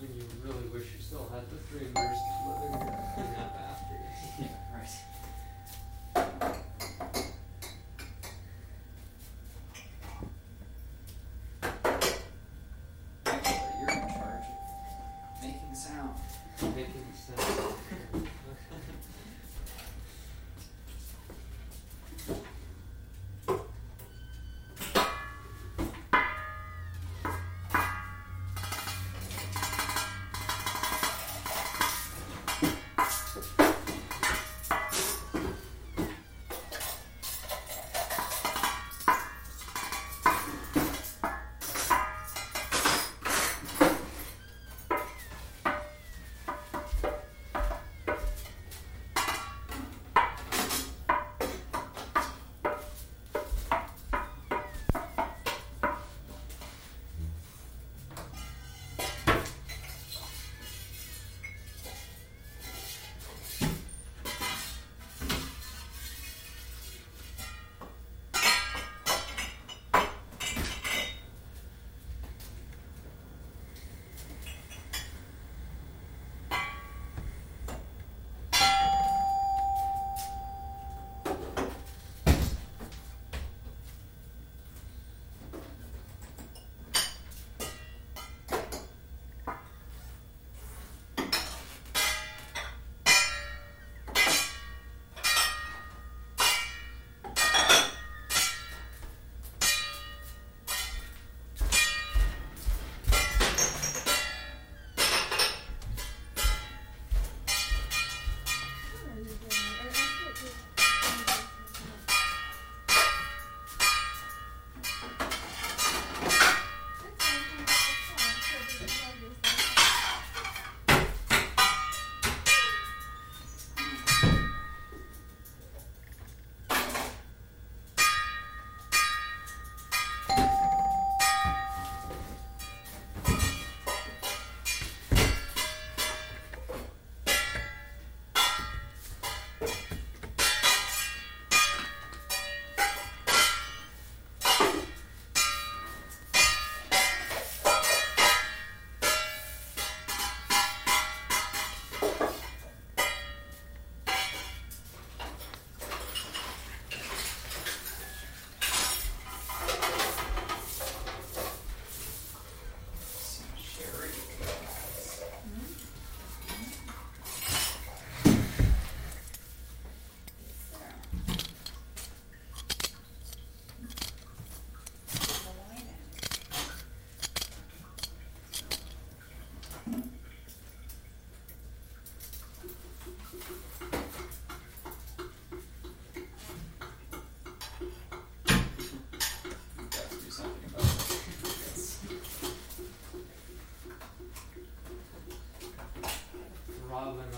when you really wish you still had the three here to clean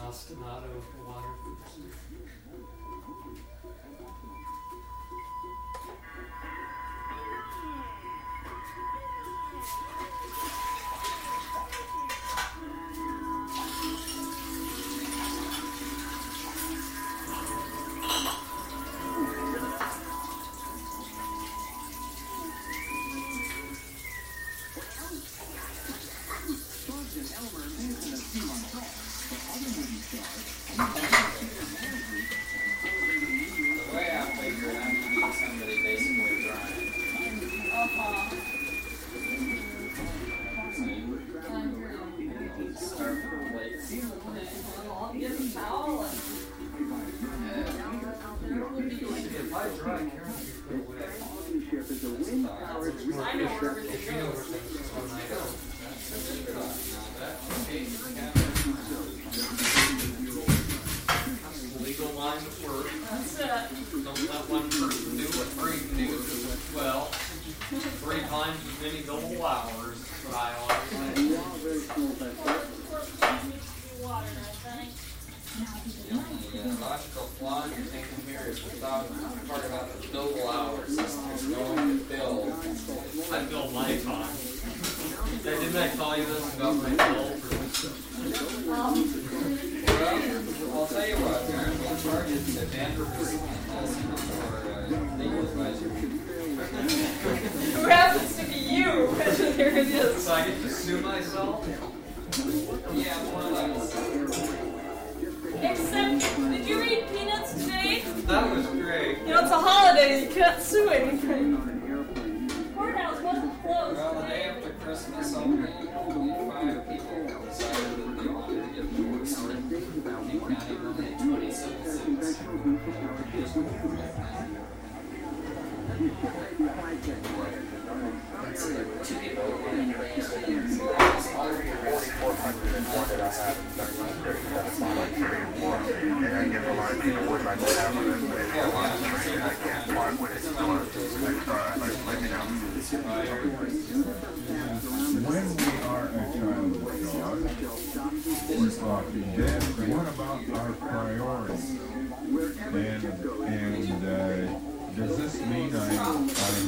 Ostinato Legal line of work. That's it. Don't let one person do what three do well. Three times as many billable hours, I always uh, logical flaw you're thinking here is the thought part about the billable hours to bill. I bill my. Didn't I tell you this about my bill for Well, I'll tell you what, Karen, we'll charge it to Vanderbilt as for uh, legal advisor. Who happens to be you? there it is. So I get to sue myself? Yeah, more or less. Except, did you read Peanuts today? That was great. You know, it's a holiday, you can't sue anything. When we are a child of God, we're talking then what about our priorities? And, and, uh, does this mean I, I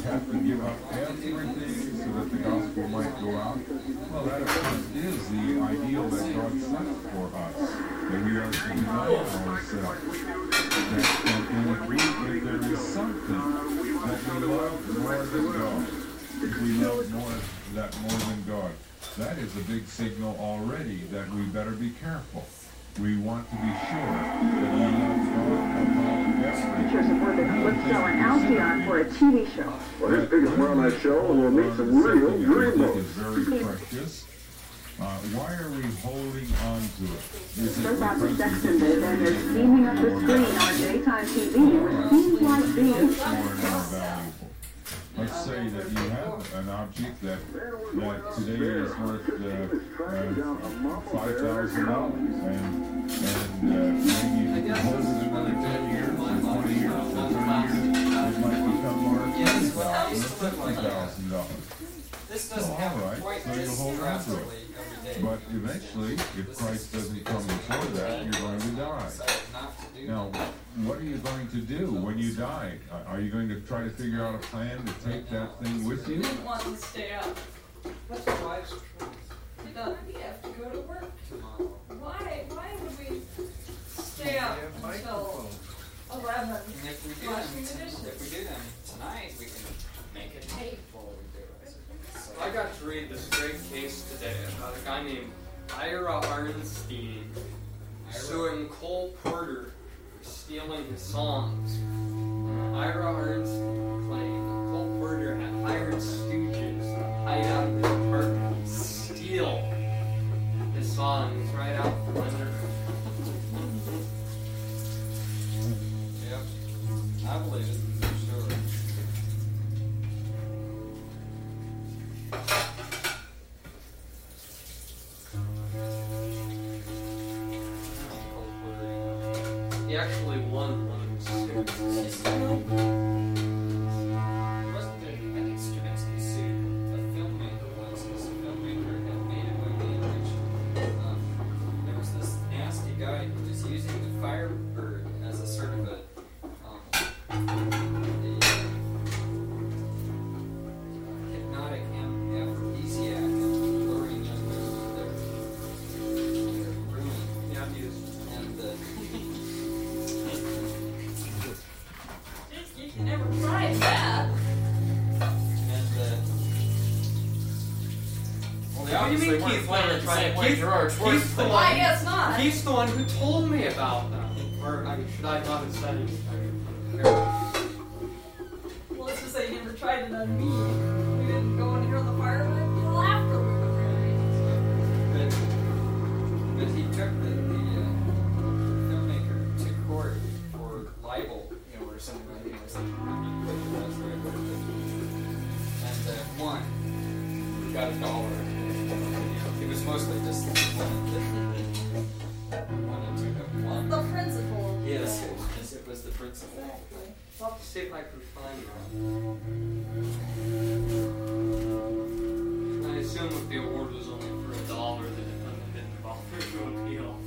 have to give up everything so that the gospel might go out? Well, that of course is the ideal that God set for us, that we are to deny ourselves. And, and if, there is something that we love more than God, we love more that more than God. That is a big signal already that we better be careful. We want to be sure that we love God. Pictures of sell Alcyon for a TV show. Well, biggest one on that show, and we'll meet some real Something dream I think is boats. very precious. Uh, why are we holding on to it? Is it Goes out to because we Sexton think and it's they're steaming up the screen on daytime TV, which seems like being more valuable? Let's say that you have an object that, that today is worth uh, uh, five thousand dollars, and and uh, maybe if you hold it another ten years, or twenty years, or thirty years, it might become worth Yes, fifty well, I thousand, used to put fifty like that. thousand dollars. This doesn't happen alright, quite so you'll this hold on to it. Drastically every day. But eventually, if Christ doesn't come before that, you're going to die. Decided not to do Now, what are you going to do when you die? Are- Are you going to try to figure out a plan to take that thing with you? didn't want to stay up. What's your wife's We don't have to go to work. tomorrow? Why, why would we stay up until eleven? And if we do them, Washing the dishes. if we do them tonight, we can make a tape while we do it. So- I got to read this great case today about a guy named Ira Arnstein suing Cole Porter for stealing his songs. Ira Arnstein claimed Cole Porter had hired stooges to hide out in his apartment and steal his songs right out from under. Him. Yep. I believe it, can never try that. and, uh, well, they What do you obviously mean weren't Keith playing Leonard the tried same it? way Keith- Gerard Schwarz Keith the one- I guess not. He's the one who told me about them. Or I mean, should I not have said anything? Here. Well, let's just say you never tried it on me. Was, was the principal. Exactly. I'll have to see if I can find that. I assume if the award was only for a dollar, the defendant didn't bother to appeal.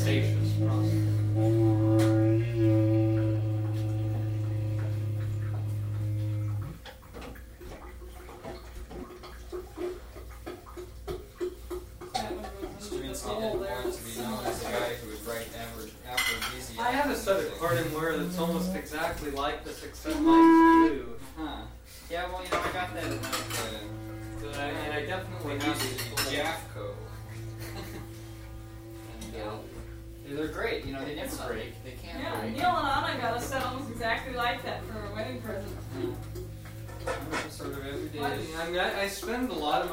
Spacious process. That one was in the Stravinsky hole didn't want to be known as a guy who would write aphrodisiac. I have a set of Corningware that's almost exactly like this, except mine's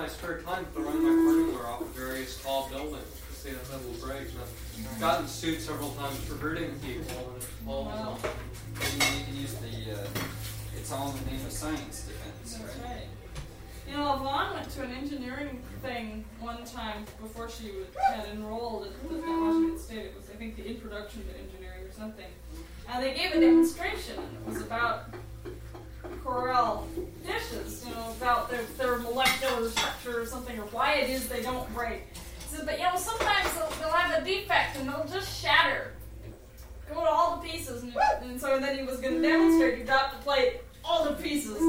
my spare time throwing my Corningware off of various tall buildings to see if that will break. And I've gotten sued several times for hurting people and it falls Wow. you can use the uh, it's all in the name of science defense, That's right? right. You know, Yvonne went to an engineering thing one time before she had enrolled at, at Washington State. It was, I think, the introduction to engineering or something. And they gave a demonstration, and it was about Corelle dishes, you know, about their, their molecular structure or something, or why it is they don't break. But you know, sometimes they'll, they'll have a defect and they'll just shatter. Go to all the pieces, and, and so then he was going to demonstrate. He dropped the plate, all the pieces.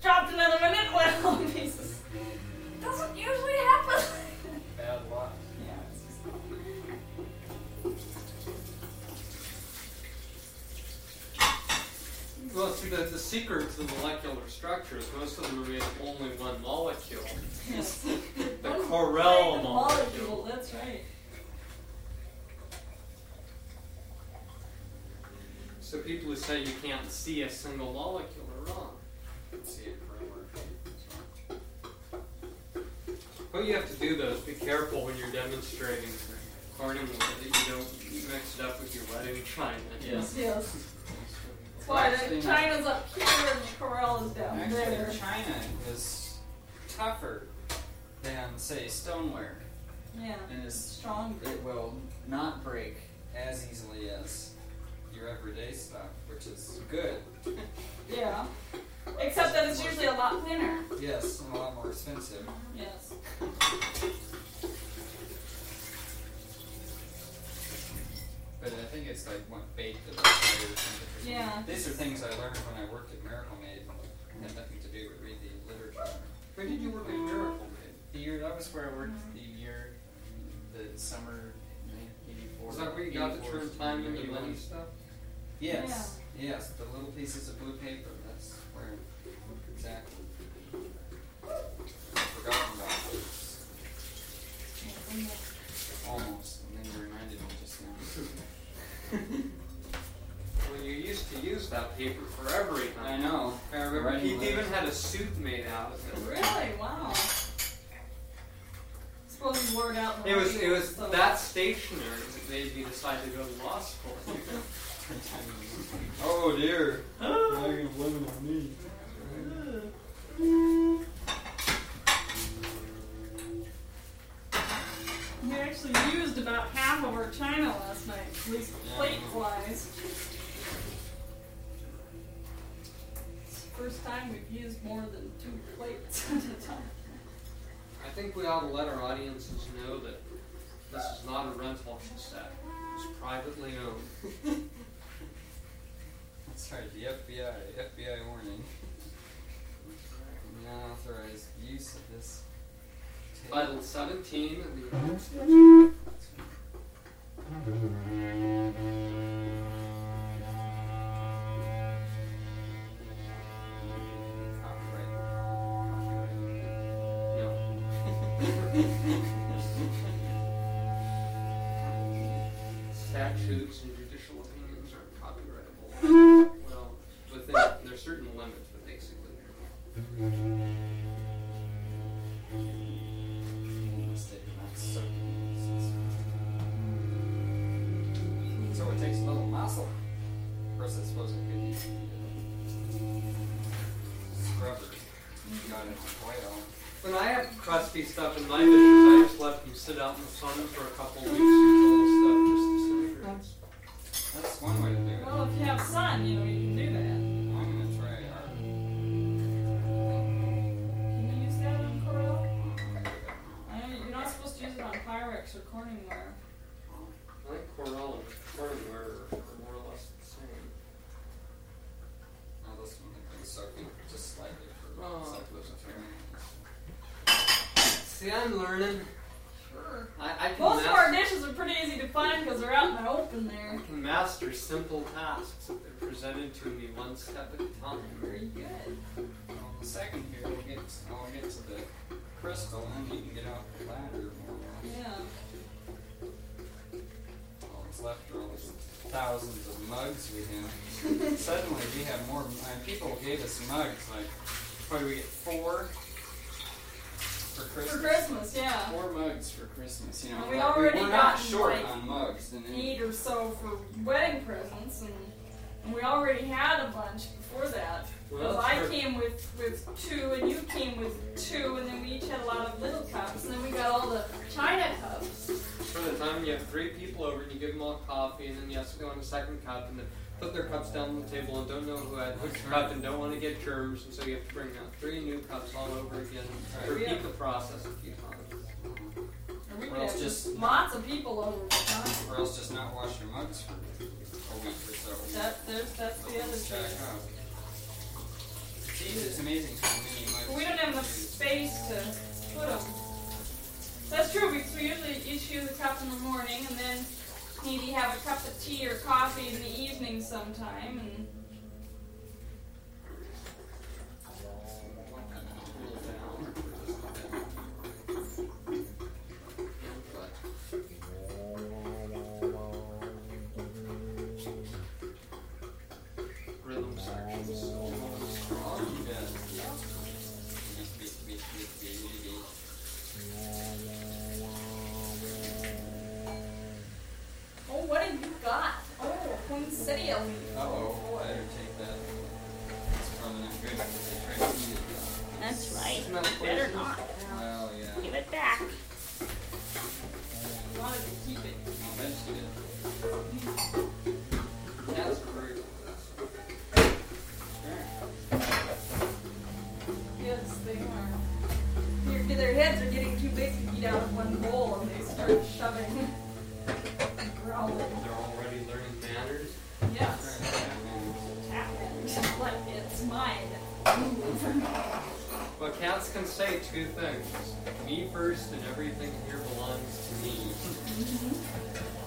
Dropped another one, it went all the pieces. Doesn't usually happen. Bad luck. Well, see, the, the secret to the molecular structures, most of them are made of only one molecule. yes. The One Corelle kind of molecule. That's right. So people who say you can't see a single molecule are wrong. See it for What you have to do though is be careful when you're demonstrating Corningware that you don't mix it up with your wedding china. Yes. Yes. Why China's up here and Corelle is down Actually, there. China is tougher than say stoneware, Yeah. and is Strong. it will not break as easily as your everyday stuff, which is good. Yeah. Except that it's usually a lot thinner. Yes, and a lot more expensive. Yes. But I think it's like what baked at a higher temperature. Yeah. These are things I learned when I worked at Miracle Maid. It had nothing to do with read the literature. Where did you work at Miracle Maid? The year that was where I worked. Mm-hmm. The year, the summer, '84. Is that where you got the turn time and the money stuff? Yes, yes, the little pieces of blue paper. That's where exactly. I've forgotten about this. Almost, and then you reminded me just now. Well, you used to use that paper for everything. I know. I remember Writing Keith even had a suit made out of it. Really? Wow. Suppose you wore it out in It was it was so- that stationery that made me decide to go to law school. Oh dear. Now you're gonna blame it on me. About half of our china last night, at least plate wise. It's the first time we've used more than two plates at a time. I think we ought to let our audiences know that this is not a rental set. It's privately owned. Sorry, the FBI, FBI warning. Unauthorized use of this tape. Title 17 of the Mm-hmm. Takes muscle. Of course, I suppose it could use uh, scrubber. Got it quite all. When I have crusty stuff in my dishes, I just let them sit out in the sun for a couple of weeks until the stuff just disintegrates. That's one way to do it. Well, if you have sun, you know, you can do that. They're to me one step at a time. Very good. Well, the second here, we'll get, I'll get to the crystal, and then you can get out the ladder. Yeah. All that's left are all these thousands of mugs we have. Suddenly, we have more. Uh, people gave us mugs. Like, what do we get? Four for Christmas. For Christmas. Yeah. Four mugs for Christmas. You know, we already we're not short like, on mugs. And then, Eight or so for wedding presents, and, and we already had a bunch before that. Well, Because I for- came with, with two, and you came with two, and then we each had a lot of little cups, and then we got all the china cups. For the time you have three people over and you give them all coffee, and then you have to go on a second cup, and then put their cups down on the table and don't know who had which That's cup and don't want to get germs, and so you have to bring out three new cups all over again. Right. Repeat Yeah. the process a few times. And we Or else just- just lots of people over or else just not wash your mugs for a week or so. That, there's, that's the other Stack thing. up. Amazing how many. But we don't have enough space to put them. That's true because we usually each use a cup in the morning and then maybe have a cup of tea or coffee in the evening sometime. And start shoving, growling. They're already learning manners. Yes. Like it's mine. But cats can say two things. Me first and everything here belongs to me. Mm-hmm.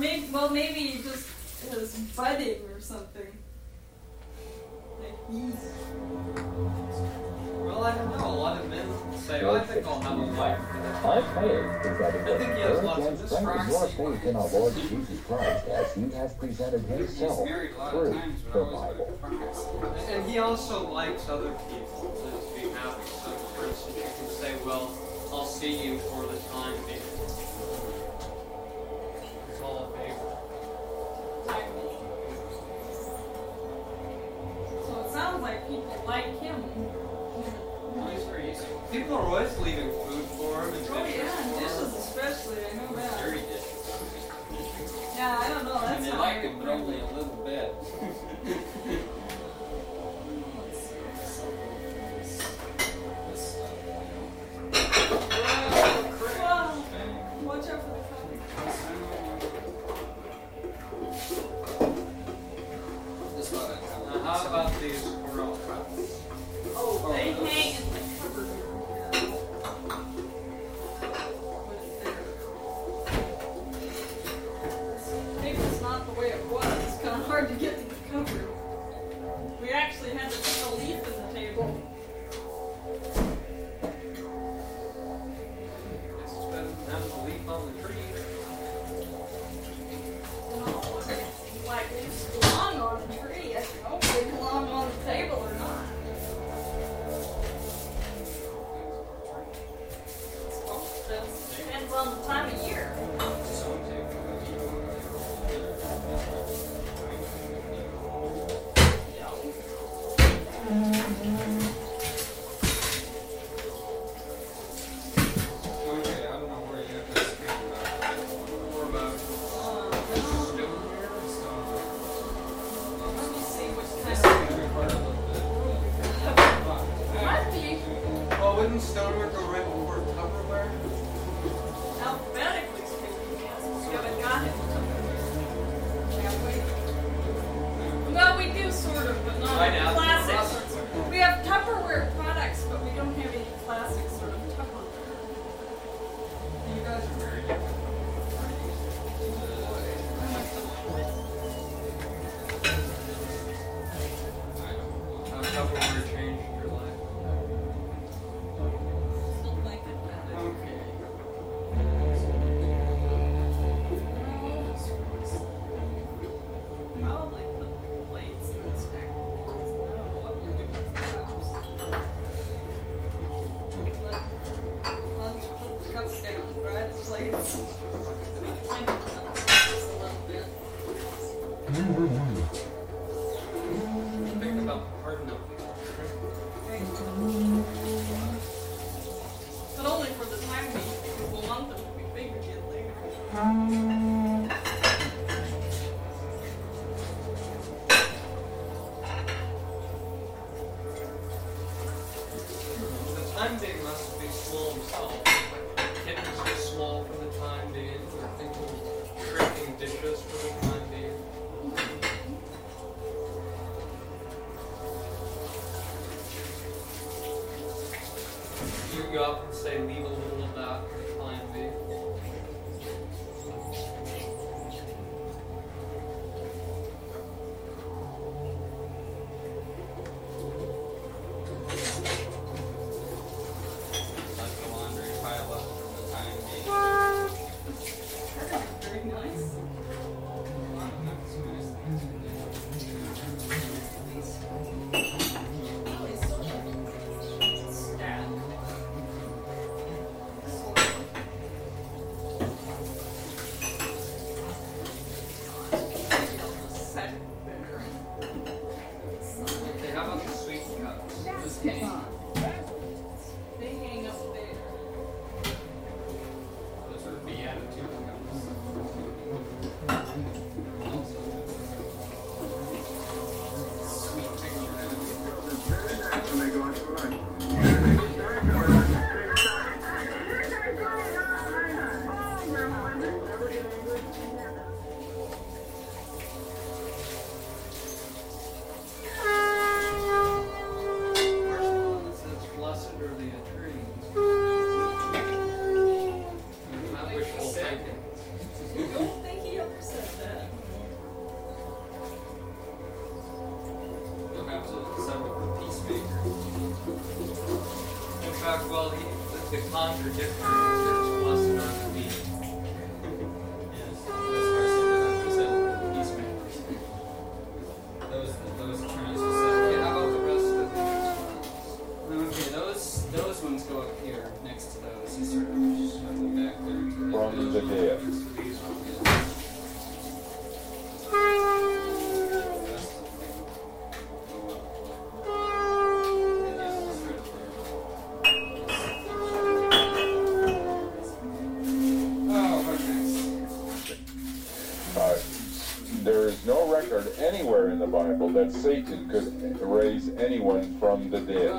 maybe, well, maybe he just was budding or something. Well, I don't know. A lot of men say, well, I think I'll have a wife. My prayer is that I think he has lots of distractions. in our Lord Jesus Christ as he has presented himself the Bible. And he also likes other people to be happy. So, for instance, you can say, well, I'll see you for the time being. like him. People are always leaving food for him and oh, yeah, dishes for him. dishes especially. I know that. 可以做。Bible that Satan could raise anyone from the dead.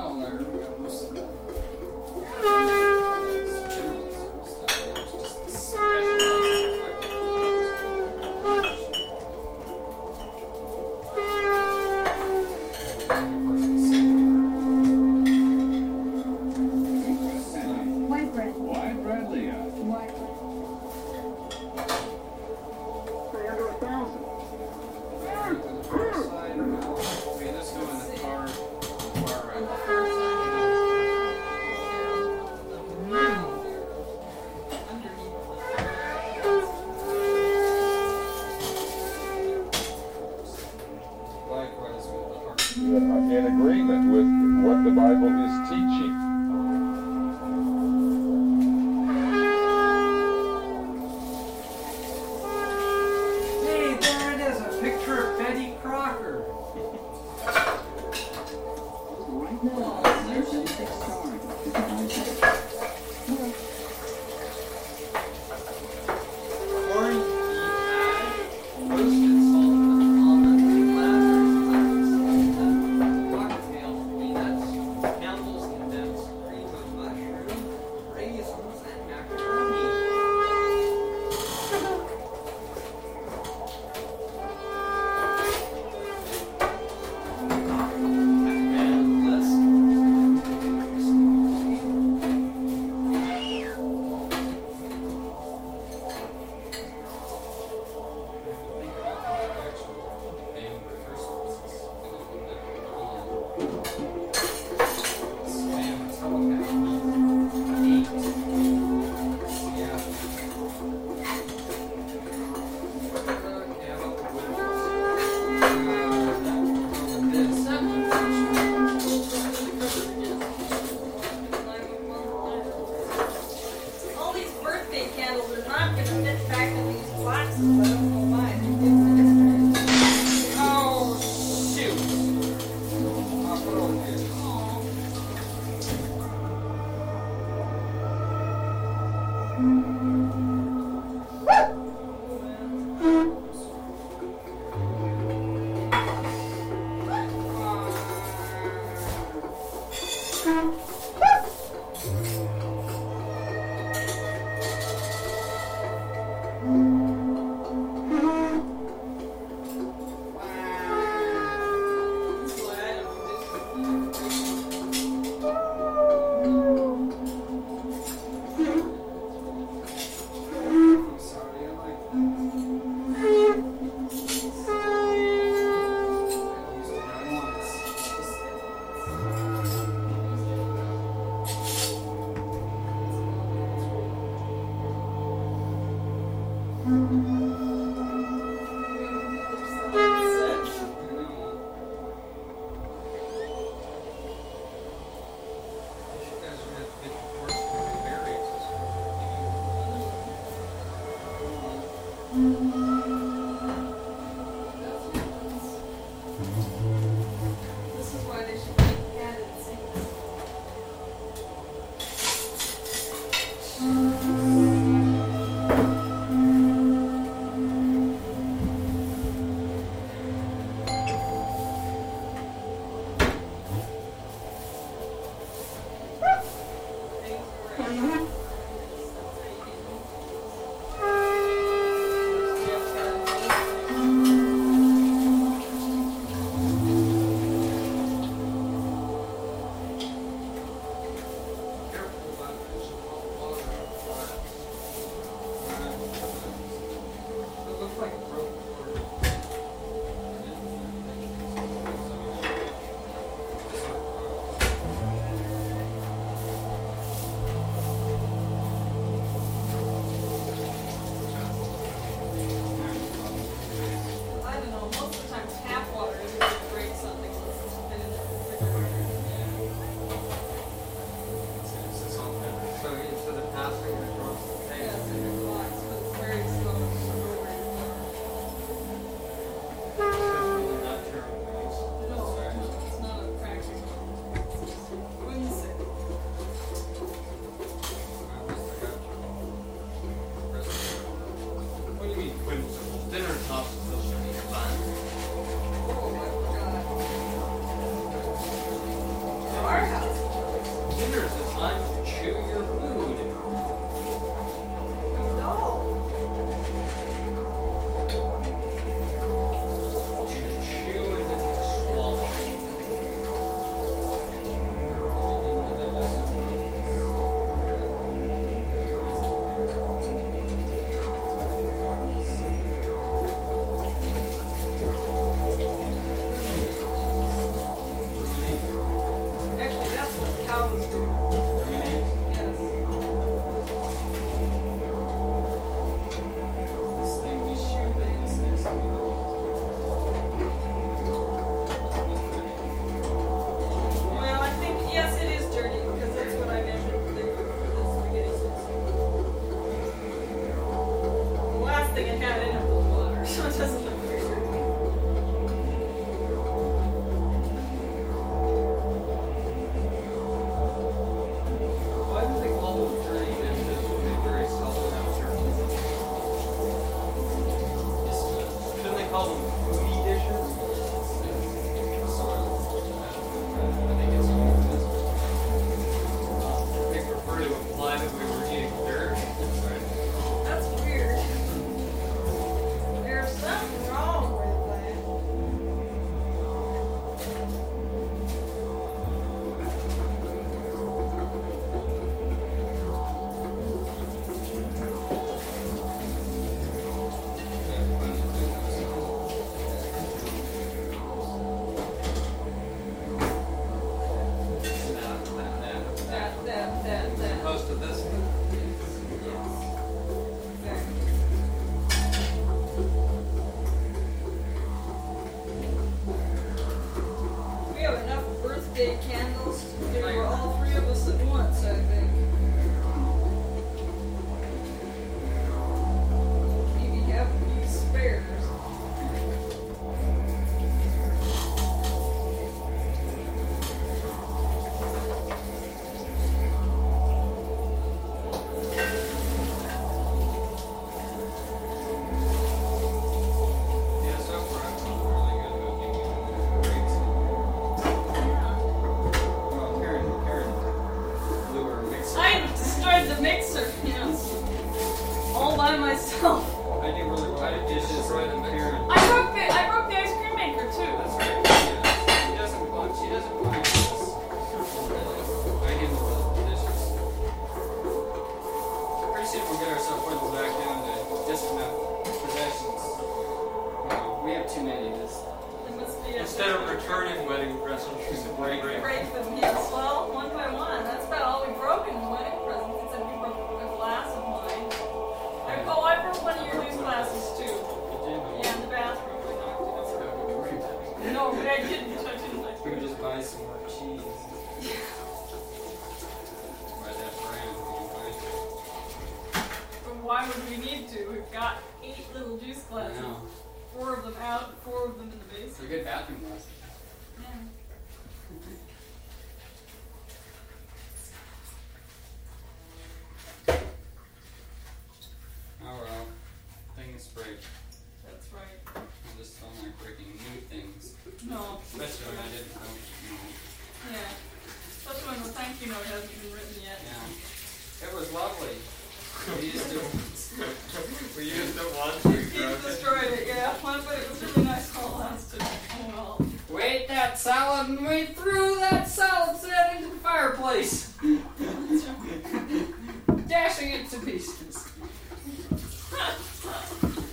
Jesus.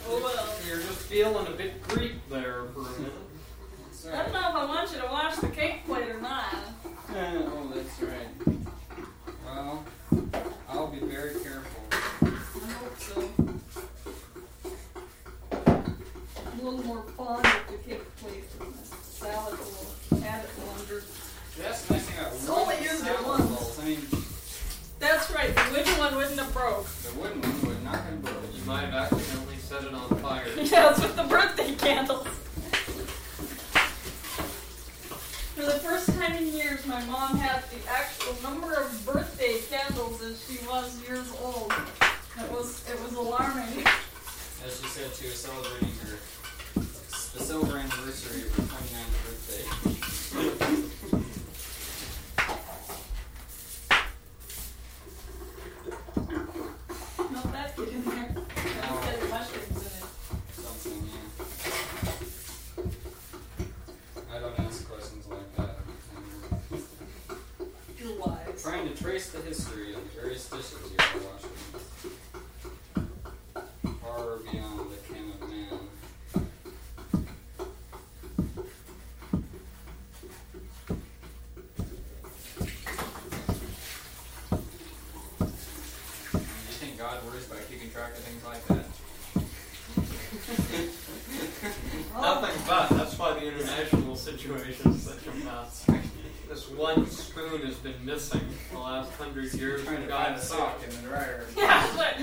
oh well, you're just feeling it. God worries about keeping track of things like that. Nothing but. That's why the international situation is such a mess. This one spoon has been missing the last hundred years. Trying to sock in the dryer. Yeah, but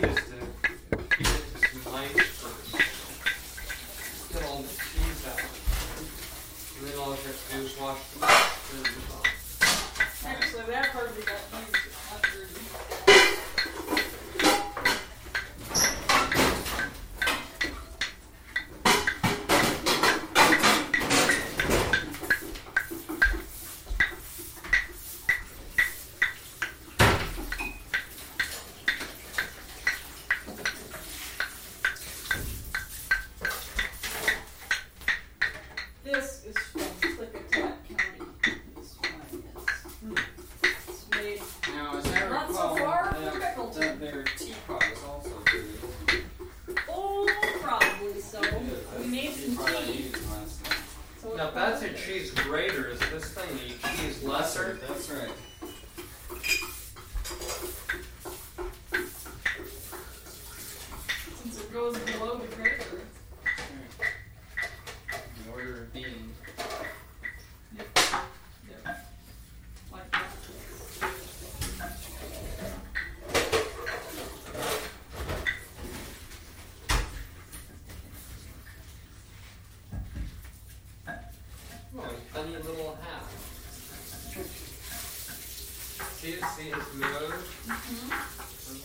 see It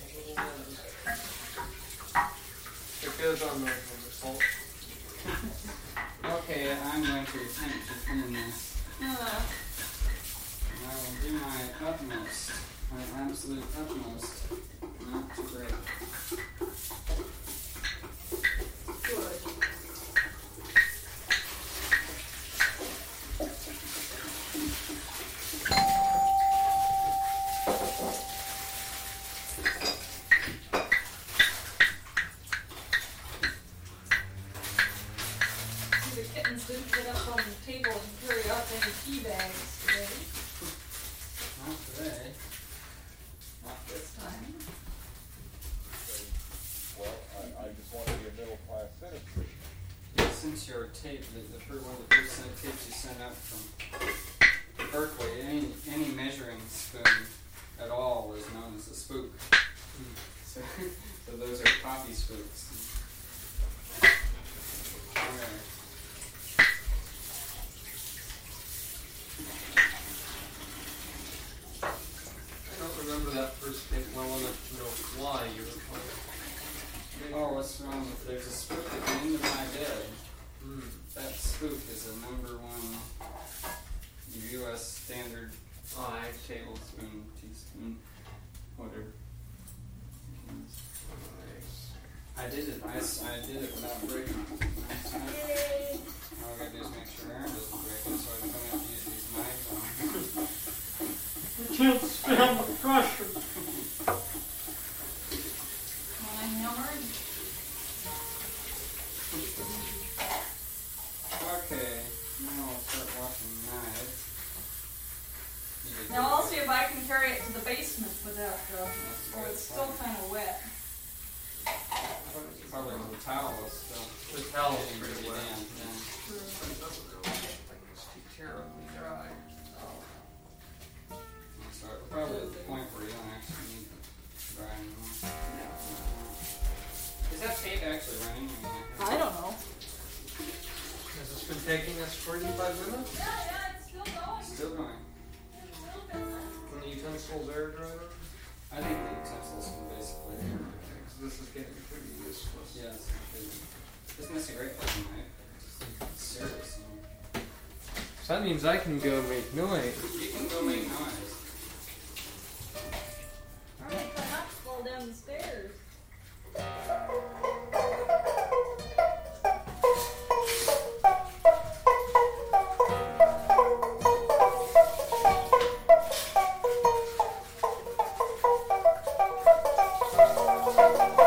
goes on the, the salt. okay, I'm going to attempt to clean this. Hello. I will do my utmost, my absolute utmost, not to break. I did it. I, I did it without breaking. Nice All I gotta do is make sure Aaron doesn't break it, so I don't have to use these knives on. the child's been the crush. So that means I can go make noise. You can go make noise. Alright, try not to fall down the stairs. Thank